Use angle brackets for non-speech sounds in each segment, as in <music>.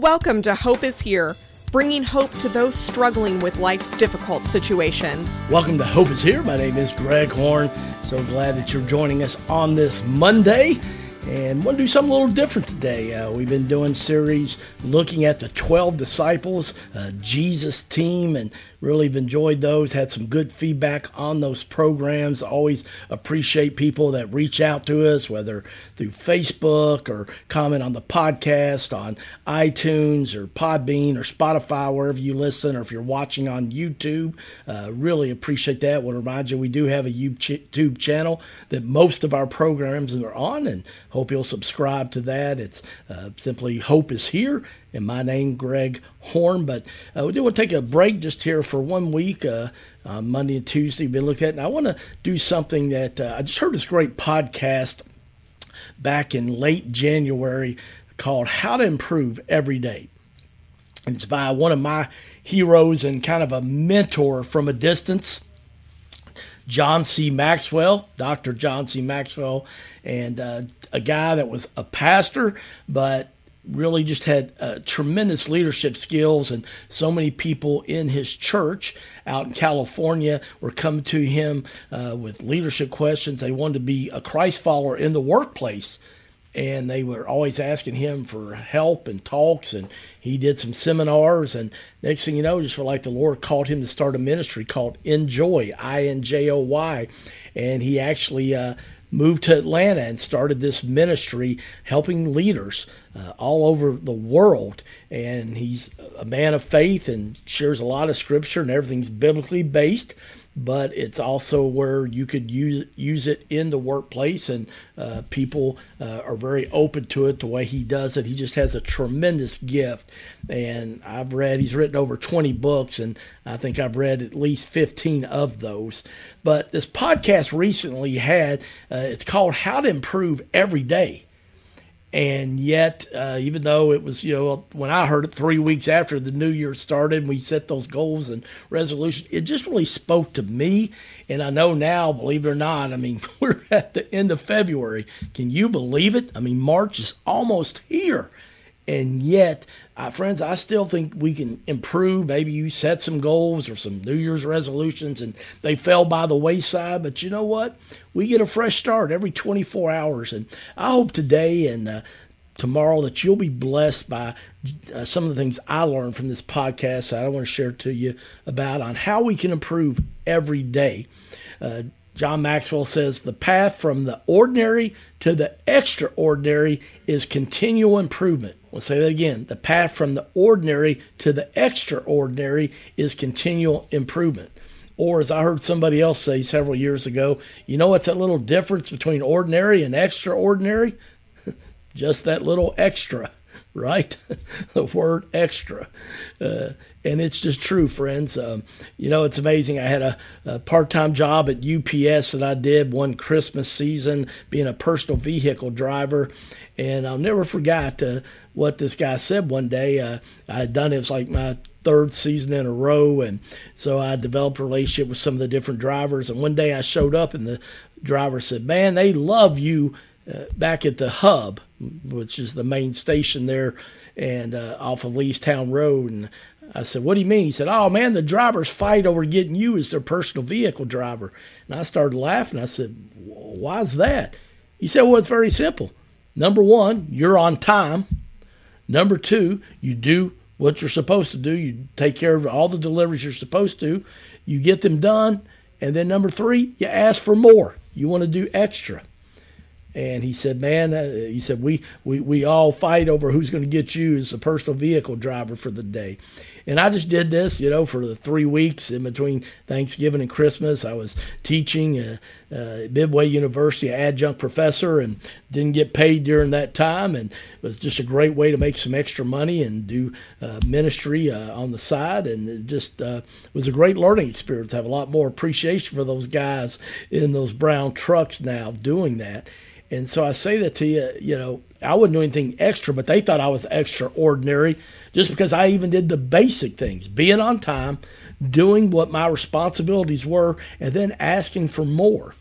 Welcome to Hope is Here, bringing hope to those struggling with life's difficult situations. Welcome to Hope is Here. My name is Greg Horn. So glad that you're joining us on this Monday. And to do something a little different today. Uh, we've been doing series looking at the 12 disciples, uh, Jesus team, and really have enjoyed those. Had some good feedback on those programs. Always appreciate people that reach out to us, whether through Facebook or comment on the podcast on iTunes or Podbean or Spotify, wherever you listen, or if you're watching on YouTube. Uh, really appreciate that. Want to remind you we do have a YouTube channel that most of our programs are on, and hope you'll subscribe to that. It's uh, simply Hope is Here and my name, Greg Horn. But uh, we do want to take a break just here for one week. Uh, uh, Monday and Tuesday, been looking at, and I want to do something that uh, I just heard this great podcast back in late January called How to Improve Every Day. And it's by one of my heroes and kind of a mentor from a distance, John C. Maxwell, Dr. John C. Maxwell, and uh, a guy that was a pastor, but really just had uh, tremendous leadership skills, and so many people in his church out in California were coming to him uh, with leadership questions. They wanted to be a Christ follower in the workplace, and they were always asking him for help and talks. And he did some seminars, and next thing you know, just felt like the Lord called him to start a ministry called Enjoy, I N J O Y, and he actually. Uh, moved to Atlanta and started this ministry helping leaders uh, all over the world. And he's a man of faith and shares a lot of scripture, and everything's biblically based but it's also where you could use use it in the workplace, and uh, people uh, are very open to it. The way he does it, he just has a tremendous gift. And I've read he's written over twenty books, and I think I've read at least fifteen of those. But this podcast recently had uh, it's called "How to Improve Every Day." And yet, uh, even though it was, you know, when I heard it three weeks after the new year started, and we set those goals and resolutions, it just really spoke to me. And I know now, believe it or not, I mean, <laughs> we're at the end of February. Can you believe it? I mean, March is almost here. And yet, uh, friends, I still think we can improve. Maybe you set some goals or some New Year's resolutions and they fell by the wayside. But you know what? We get a fresh start every 24 hours. And I hope today and uh, tomorrow that you'll be blessed by uh, some of the things I learned from this podcast that I want to share to you about on how we can improve every day. Uh, John Maxwell says the path from the ordinary to the extraordinary is continual improvement. We'll say that again. The path from the ordinary to the extraordinary is continual improvement. Or, as I heard somebody else say several years ago, you know what's that little difference between ordinary and extraordinary? <laughs> Just that little extra, <laughs> right? <laughs> the word extra. Uh, and it's just true, friends. Um, you know, it's amazing. I had a, a part time job at UPS that I did one Christmas season, being a personal vehicle driver. And I'll never forget uh, what this guy said one day. Uh, I had done it, it was like my third season in a row. And so I developed a relationship with some of the different drivers. And one day I showed up, and the driver said, Man, they love you uh, back at the hub, which is the main station there and uh, off of Leestown Road. And I said, What do you mean? He said, Oh man, the drivers fight over getting you as their personal vehicle driver. And I started laughing. I said, Why's that? He said, Well, it's very simple. Number one, you're on time. Number two, you do what you're supposed to do. You take care of all the deliveries you're supposed to. You get them done. And then number three, you ask for more. You want to do extra. And he said, "Man, uh, he said we, we we all fight over who's going to get you as the personal vehicle driver for the day." And I just did this, you know, for the three weeks in between Thanksgiving and Christmas. I was teaching at uh, Midway University, adjunct professor, and didn't get paid during that time. And it was just a great way to make some extra money and do uh, ministry uh, on the side. And it just uh, was a great learning experience. I have a lot more appreciation for those guys in those brown trucks now doing that. And so I say that to you, you know, I wouldn't do anything extra, but they thought I was extraordinary just because I even did the basic things being on time, doing what my responsibilities were, and then asking for more.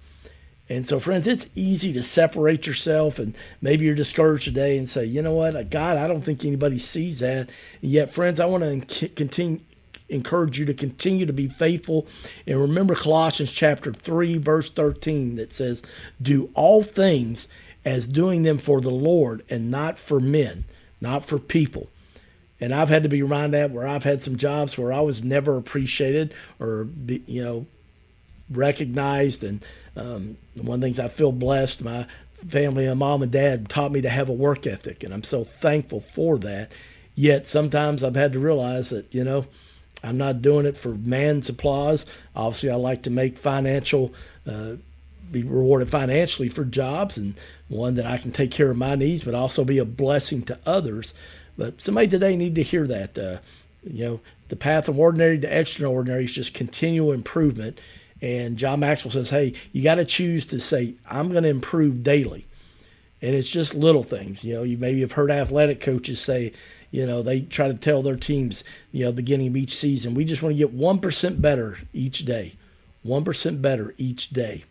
And so, friends, it's easy to separate yourself, and maybe you're discouraged today and say, you know what, God, I don't think anybody sees that. And yet, friends, I want to continue encourage you to continue to be faithful. And remember Colossians chapter 3, verse 13, that says, Do all things as doing them for the Lord and not for men, not for people. And I've had to be reminded that where I've had some jobs where I was never appreciated or, you know, recognized. And um, one of the things I feel blessed, my family and mom and dad taught me to have a work ethic. And I'm so thankful for that. Yet sometimes I've had to realize that, you know, I'm not doing it for man's applause. Obviously, I like to make financial, uh, be rewarded financially for jobs and one that I can take care of my needs, but also be a blessing to others. But somebody today need to hear that. Uh, you know, the path from ordinary to extraordinary is just continual improvement. And John Maxwell says, hey, you got to choose to say, I'm going to improve daily. And it's just little things. You know, you maybe have heard athletic coaches say, you know, they try to tell their teams, you know, beginning of each season, we just want to get 1% better each day. 1% better each day.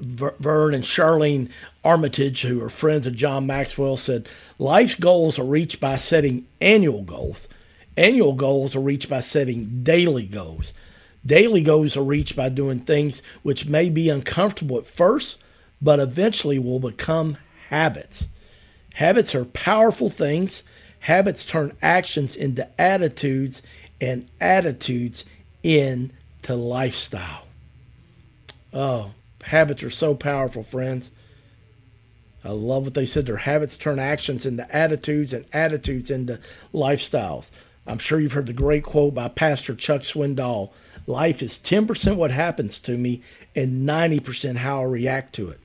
Vern and Charlene Armitage, who are friends of John Maxwell, said life's goals are reached by setting annual goals. Annual goals are reached by setting daily goals. Daily goals are reached by doing things which may be uncomfortable at first, but eventually will become habits. Habits are powerful things Habits turn actions into attitudes and attitudes into lifestyle. Oh, habits are so powerful, friends. I love what they said. Their habits turn actions into attitudes and attitudes into lifestyles. I'm sure you've heard the great quote by Pastor Chuck Swindoll Life is 10% what happens to me and 90% how I react to it.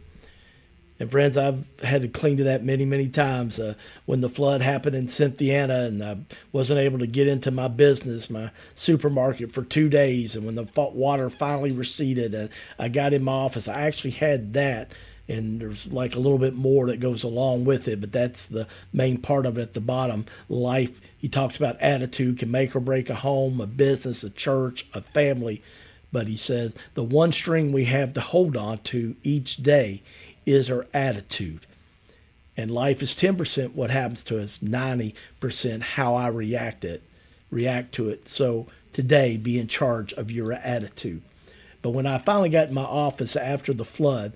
And friends, I've had to cling to that many, many times. Uh, when the flood happened in Cynthiana, and I wasn't able to get into my business, my supermarket, for two days, and when the water finally receded, and I got in my office, I actually had that. And there's like a little bit more that goes along with it, but that's the main part of it at the bottom. Life, he talks about attitude can make or break a home, a business, a church, a family. But he says the one string we have to hold on to each day is our attitude. And life is 10% what happens to us, 90% how I react it, react to it. So today be in charge of your attitude. But when I finally got in my office after the flood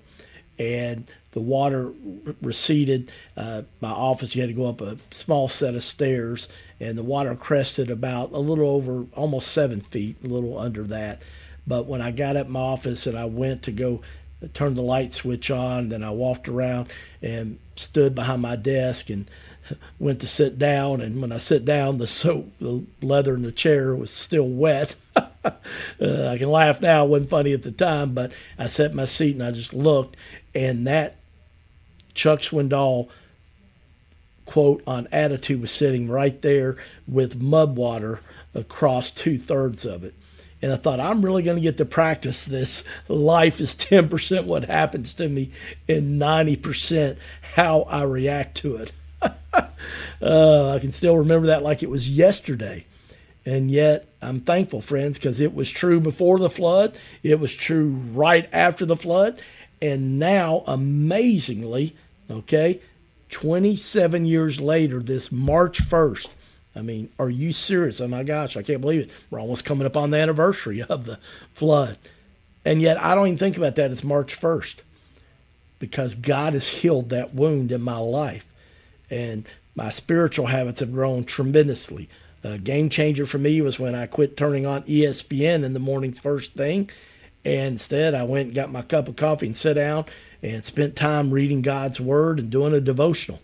and the water receded, uh, my office, you had to go up a small set of stairs, and the water crested about a little over almost seven feet, a little under that. But when I got up my office and I went to go I turned the light switch on. Then I walked around and stood behind my desk and <laughs> went to sit down. And when I sit down, the soap, the leather in the chair was still wet. <laughs> uh, I can laugh now; it wasn't funny at the time. But I in my seat and I just looked, and that Chuck Swindoll quote on attitude was sitting right there with mud water across two thirds of it. And I thought, I'm really going to get to practice this. Life is 10% what happens to me, and 90% how I react to it. <laughs> uh, I can still remember that like it was yesterday. And yet, I'm thankful, friends, because it was true before the flood, it was true right after the flood, and now, amazingly, okay, 27 years later, this March 1st, I mean, are you serious? Oh my gosh, I can't believe it. We're almost coming up on the anniversary <laughs> of the flood. And yet I don't even think about that. It's March 1st because God has healed that wound in my life. And my spiritual habits have grown tremendously. A game changer for me was when I quit turning on ESPN in the morning's first thing. And instead, I went and got my cup of coffee and sat down and spent time reading God's Word and doing a devotional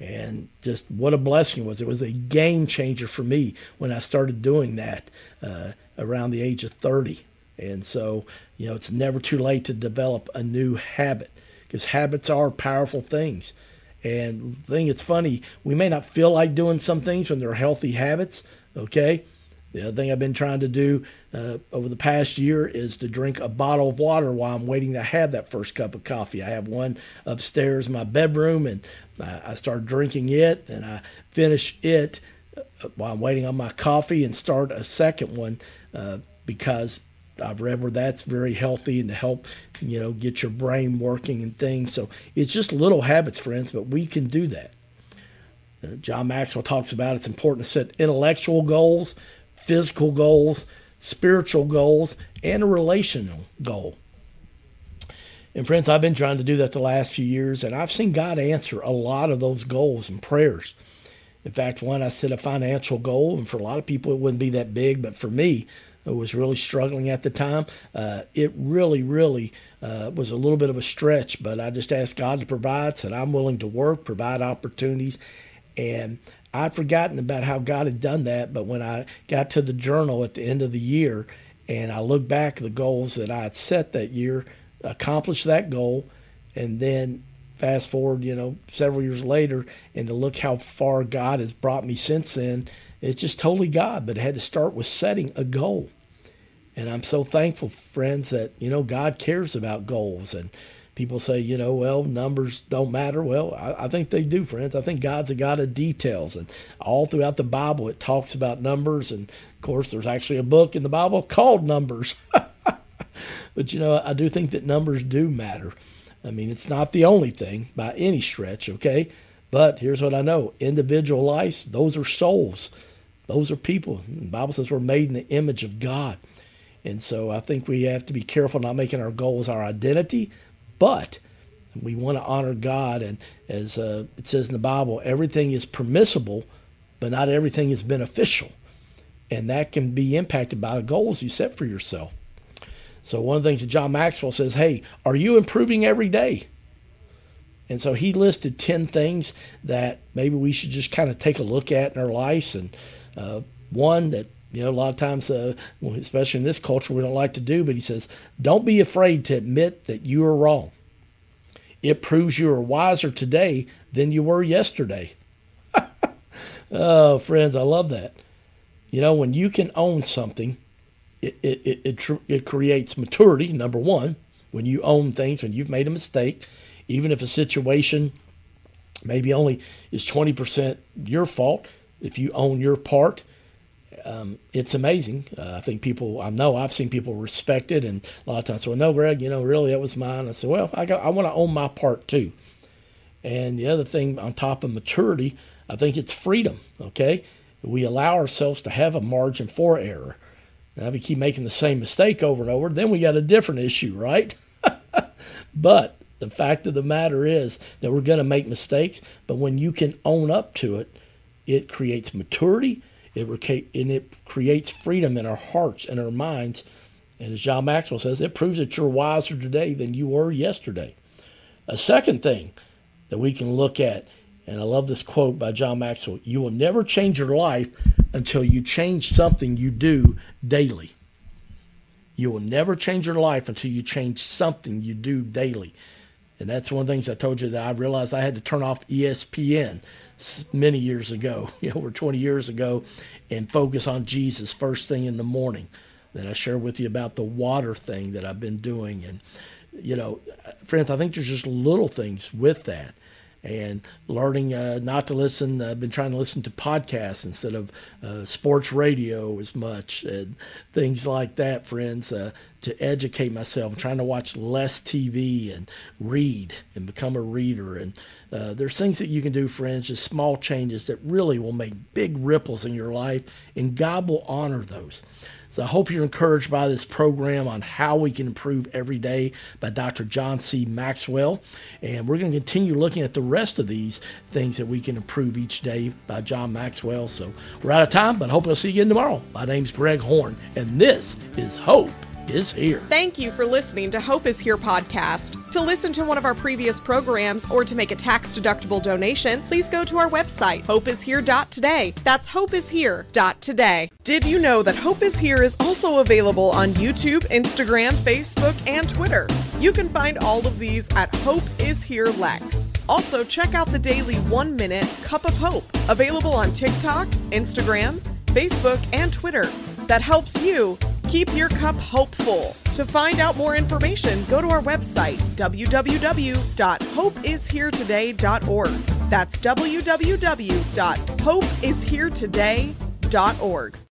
and just what a blessing it was. It was a game changer for me when I started doing that uh, around the age of 30. And so, you know, it's never too late to develop a new habit because habits are powerful things. And the thing it's funny, we may not feel like doing some things when they're healthy habits, okay? The other thing I've been trying to do uh, over the past year is to drink a bottle of water while I'm waiting to have that first cup of coffee. I have one upstairs in my bedroom, and I, I start drinking it, and I finish it while I'm waiting on my coffee and start a second one uh, because I've read where that's very healthy and to help, you know, get your brain working and things. So it's just little habits, friends, but we can do that. Uh, John Maxwell talks about it's important to set intellectual goals, physical goals, spiritual goals, and a relational goal. And friends, I've been trying to do that the last few years, and I've seen God answer a lot of those goals and prayers. In fact, one I set a financial goal, and for a lot of people it wouldn't be that big, but for me, I was really struggling at the time. Uh, it really, really uh, was a little bit of a stretch, but I just asked God to provide, said I'm willing to work, provide opportunities, and I'd forgotten about how God had done that. But when I got to the journal at the end of the year, and I looked back at the goals that I had set that year, accomplished that goal, and then fast forward, you know, several years later, and to look how far God has brought me since then, it's just totally God. But it had to start with setting a goal. And I'm so thankful, friends, that, you know, God cares about goals. And people say, you know, well, numbers don't matter. Well, I, I think they do, friends. I think God's a God of details. And all throughout the Bible, it talks about numbers. And of course, there's actually a book in the Bible called Numbers. <laughs> but, you know, I do think that numbers do matter. I mean, it's not the only thing by any stretch, okay? But here's what I know individual lives, those are souls, those are people. The Bible says we're made in the image of God. And so I think we have to be careful not making our goals our identity, but we want to honor God. And as uh, it says in the Bible, everything is permissible, but not everything is beneficial. And that can be impacted by the goals you set for yourself. So one of the things that John Maxwell says, hey, are you improving every day? And so he listed 10 things that maybe we should just kind of take a look at in our lives. And uh, one that, you know, a lot of times, uh, especially in this culture, we don't like to do, but he says, don't be afraid to admit that you are wrong. It proves you are wiser today than you were yesterday. <laughs> oh, friends, I love that. You know, when you can own something, it, it, it, it, it creates maturity, number one, when you own things, when you've made a mistake, even if a situation maybe only is 20% your fault, if you own your part, um, it's amazing. Uh, I think people, I know I've seen people respect it, and a lot of times well, no, Greg, you know, really, that was mine. I said, well, I, got, I want to own my part too. And the other thing on top of maturity, I think it's freedom, okay? We allow ourselves to have a margin for error. Now, if we keep making the same mistake over and over, then we got a different issue, right? <laughs> but the fact of the matter is that we're going to make mistakes, but when you can own up to it, it creates maturity, it and it creates freedom in our hearts and our minds. And as John Maxwell says, it proves that you're wiser today than you were yesterday. A second thing that we can look at, and I love this quote by John Maxwell you will never change your life until you change something you do daily. You will never change your life until you change something you do daily. And that's one of the things I told you that I realized I had to turn off ESPN many years ago, <laughs> you know, over 20 years ago, and focus on Jesus first thing in the morning. That I share with you about the water thing that I've been doing. And, you know, friends, I think there's just little things with that and learning uh, not to listen. I've been trying to listen to podcasts instead of uh, sports radio as much and things like that, friends, uh, to educate myself. I'm trying to watch less TV and read and become a reader. And uh, there's things that you can do, friends, just small changes that really will make big ripples in your life, and God will honor those. So I hope you're encouraged by this program on how we can improve every day by Dr. John C. Maxwell. And we're going to continue looking at the rest of these things that we can improve each day by John Maxwell. So we're out of time, but I hope I'll see you again tomorrow. My name's Greg Horn, and this is Hope is here. Thank you for listening to Hope is Here podcast. To listen to one of our previous programs or to make a tax deductible donation, please go to our website, hopeishere.today. That's hopeishere.today. Did you know that Hope is Here is also available on YouTube, Instagram, Facebook, and Twitter? You can find all of these at Hope is Here Lex. Also, check out the daily one minute Cup of Hope, available on TikTok, Instagram, Facebook, and Twitter. That helps you Keep your cup hopeful. To find out more information, go to our website, www.hopeisheretoday.org. That's www.hopeisheretoday.org.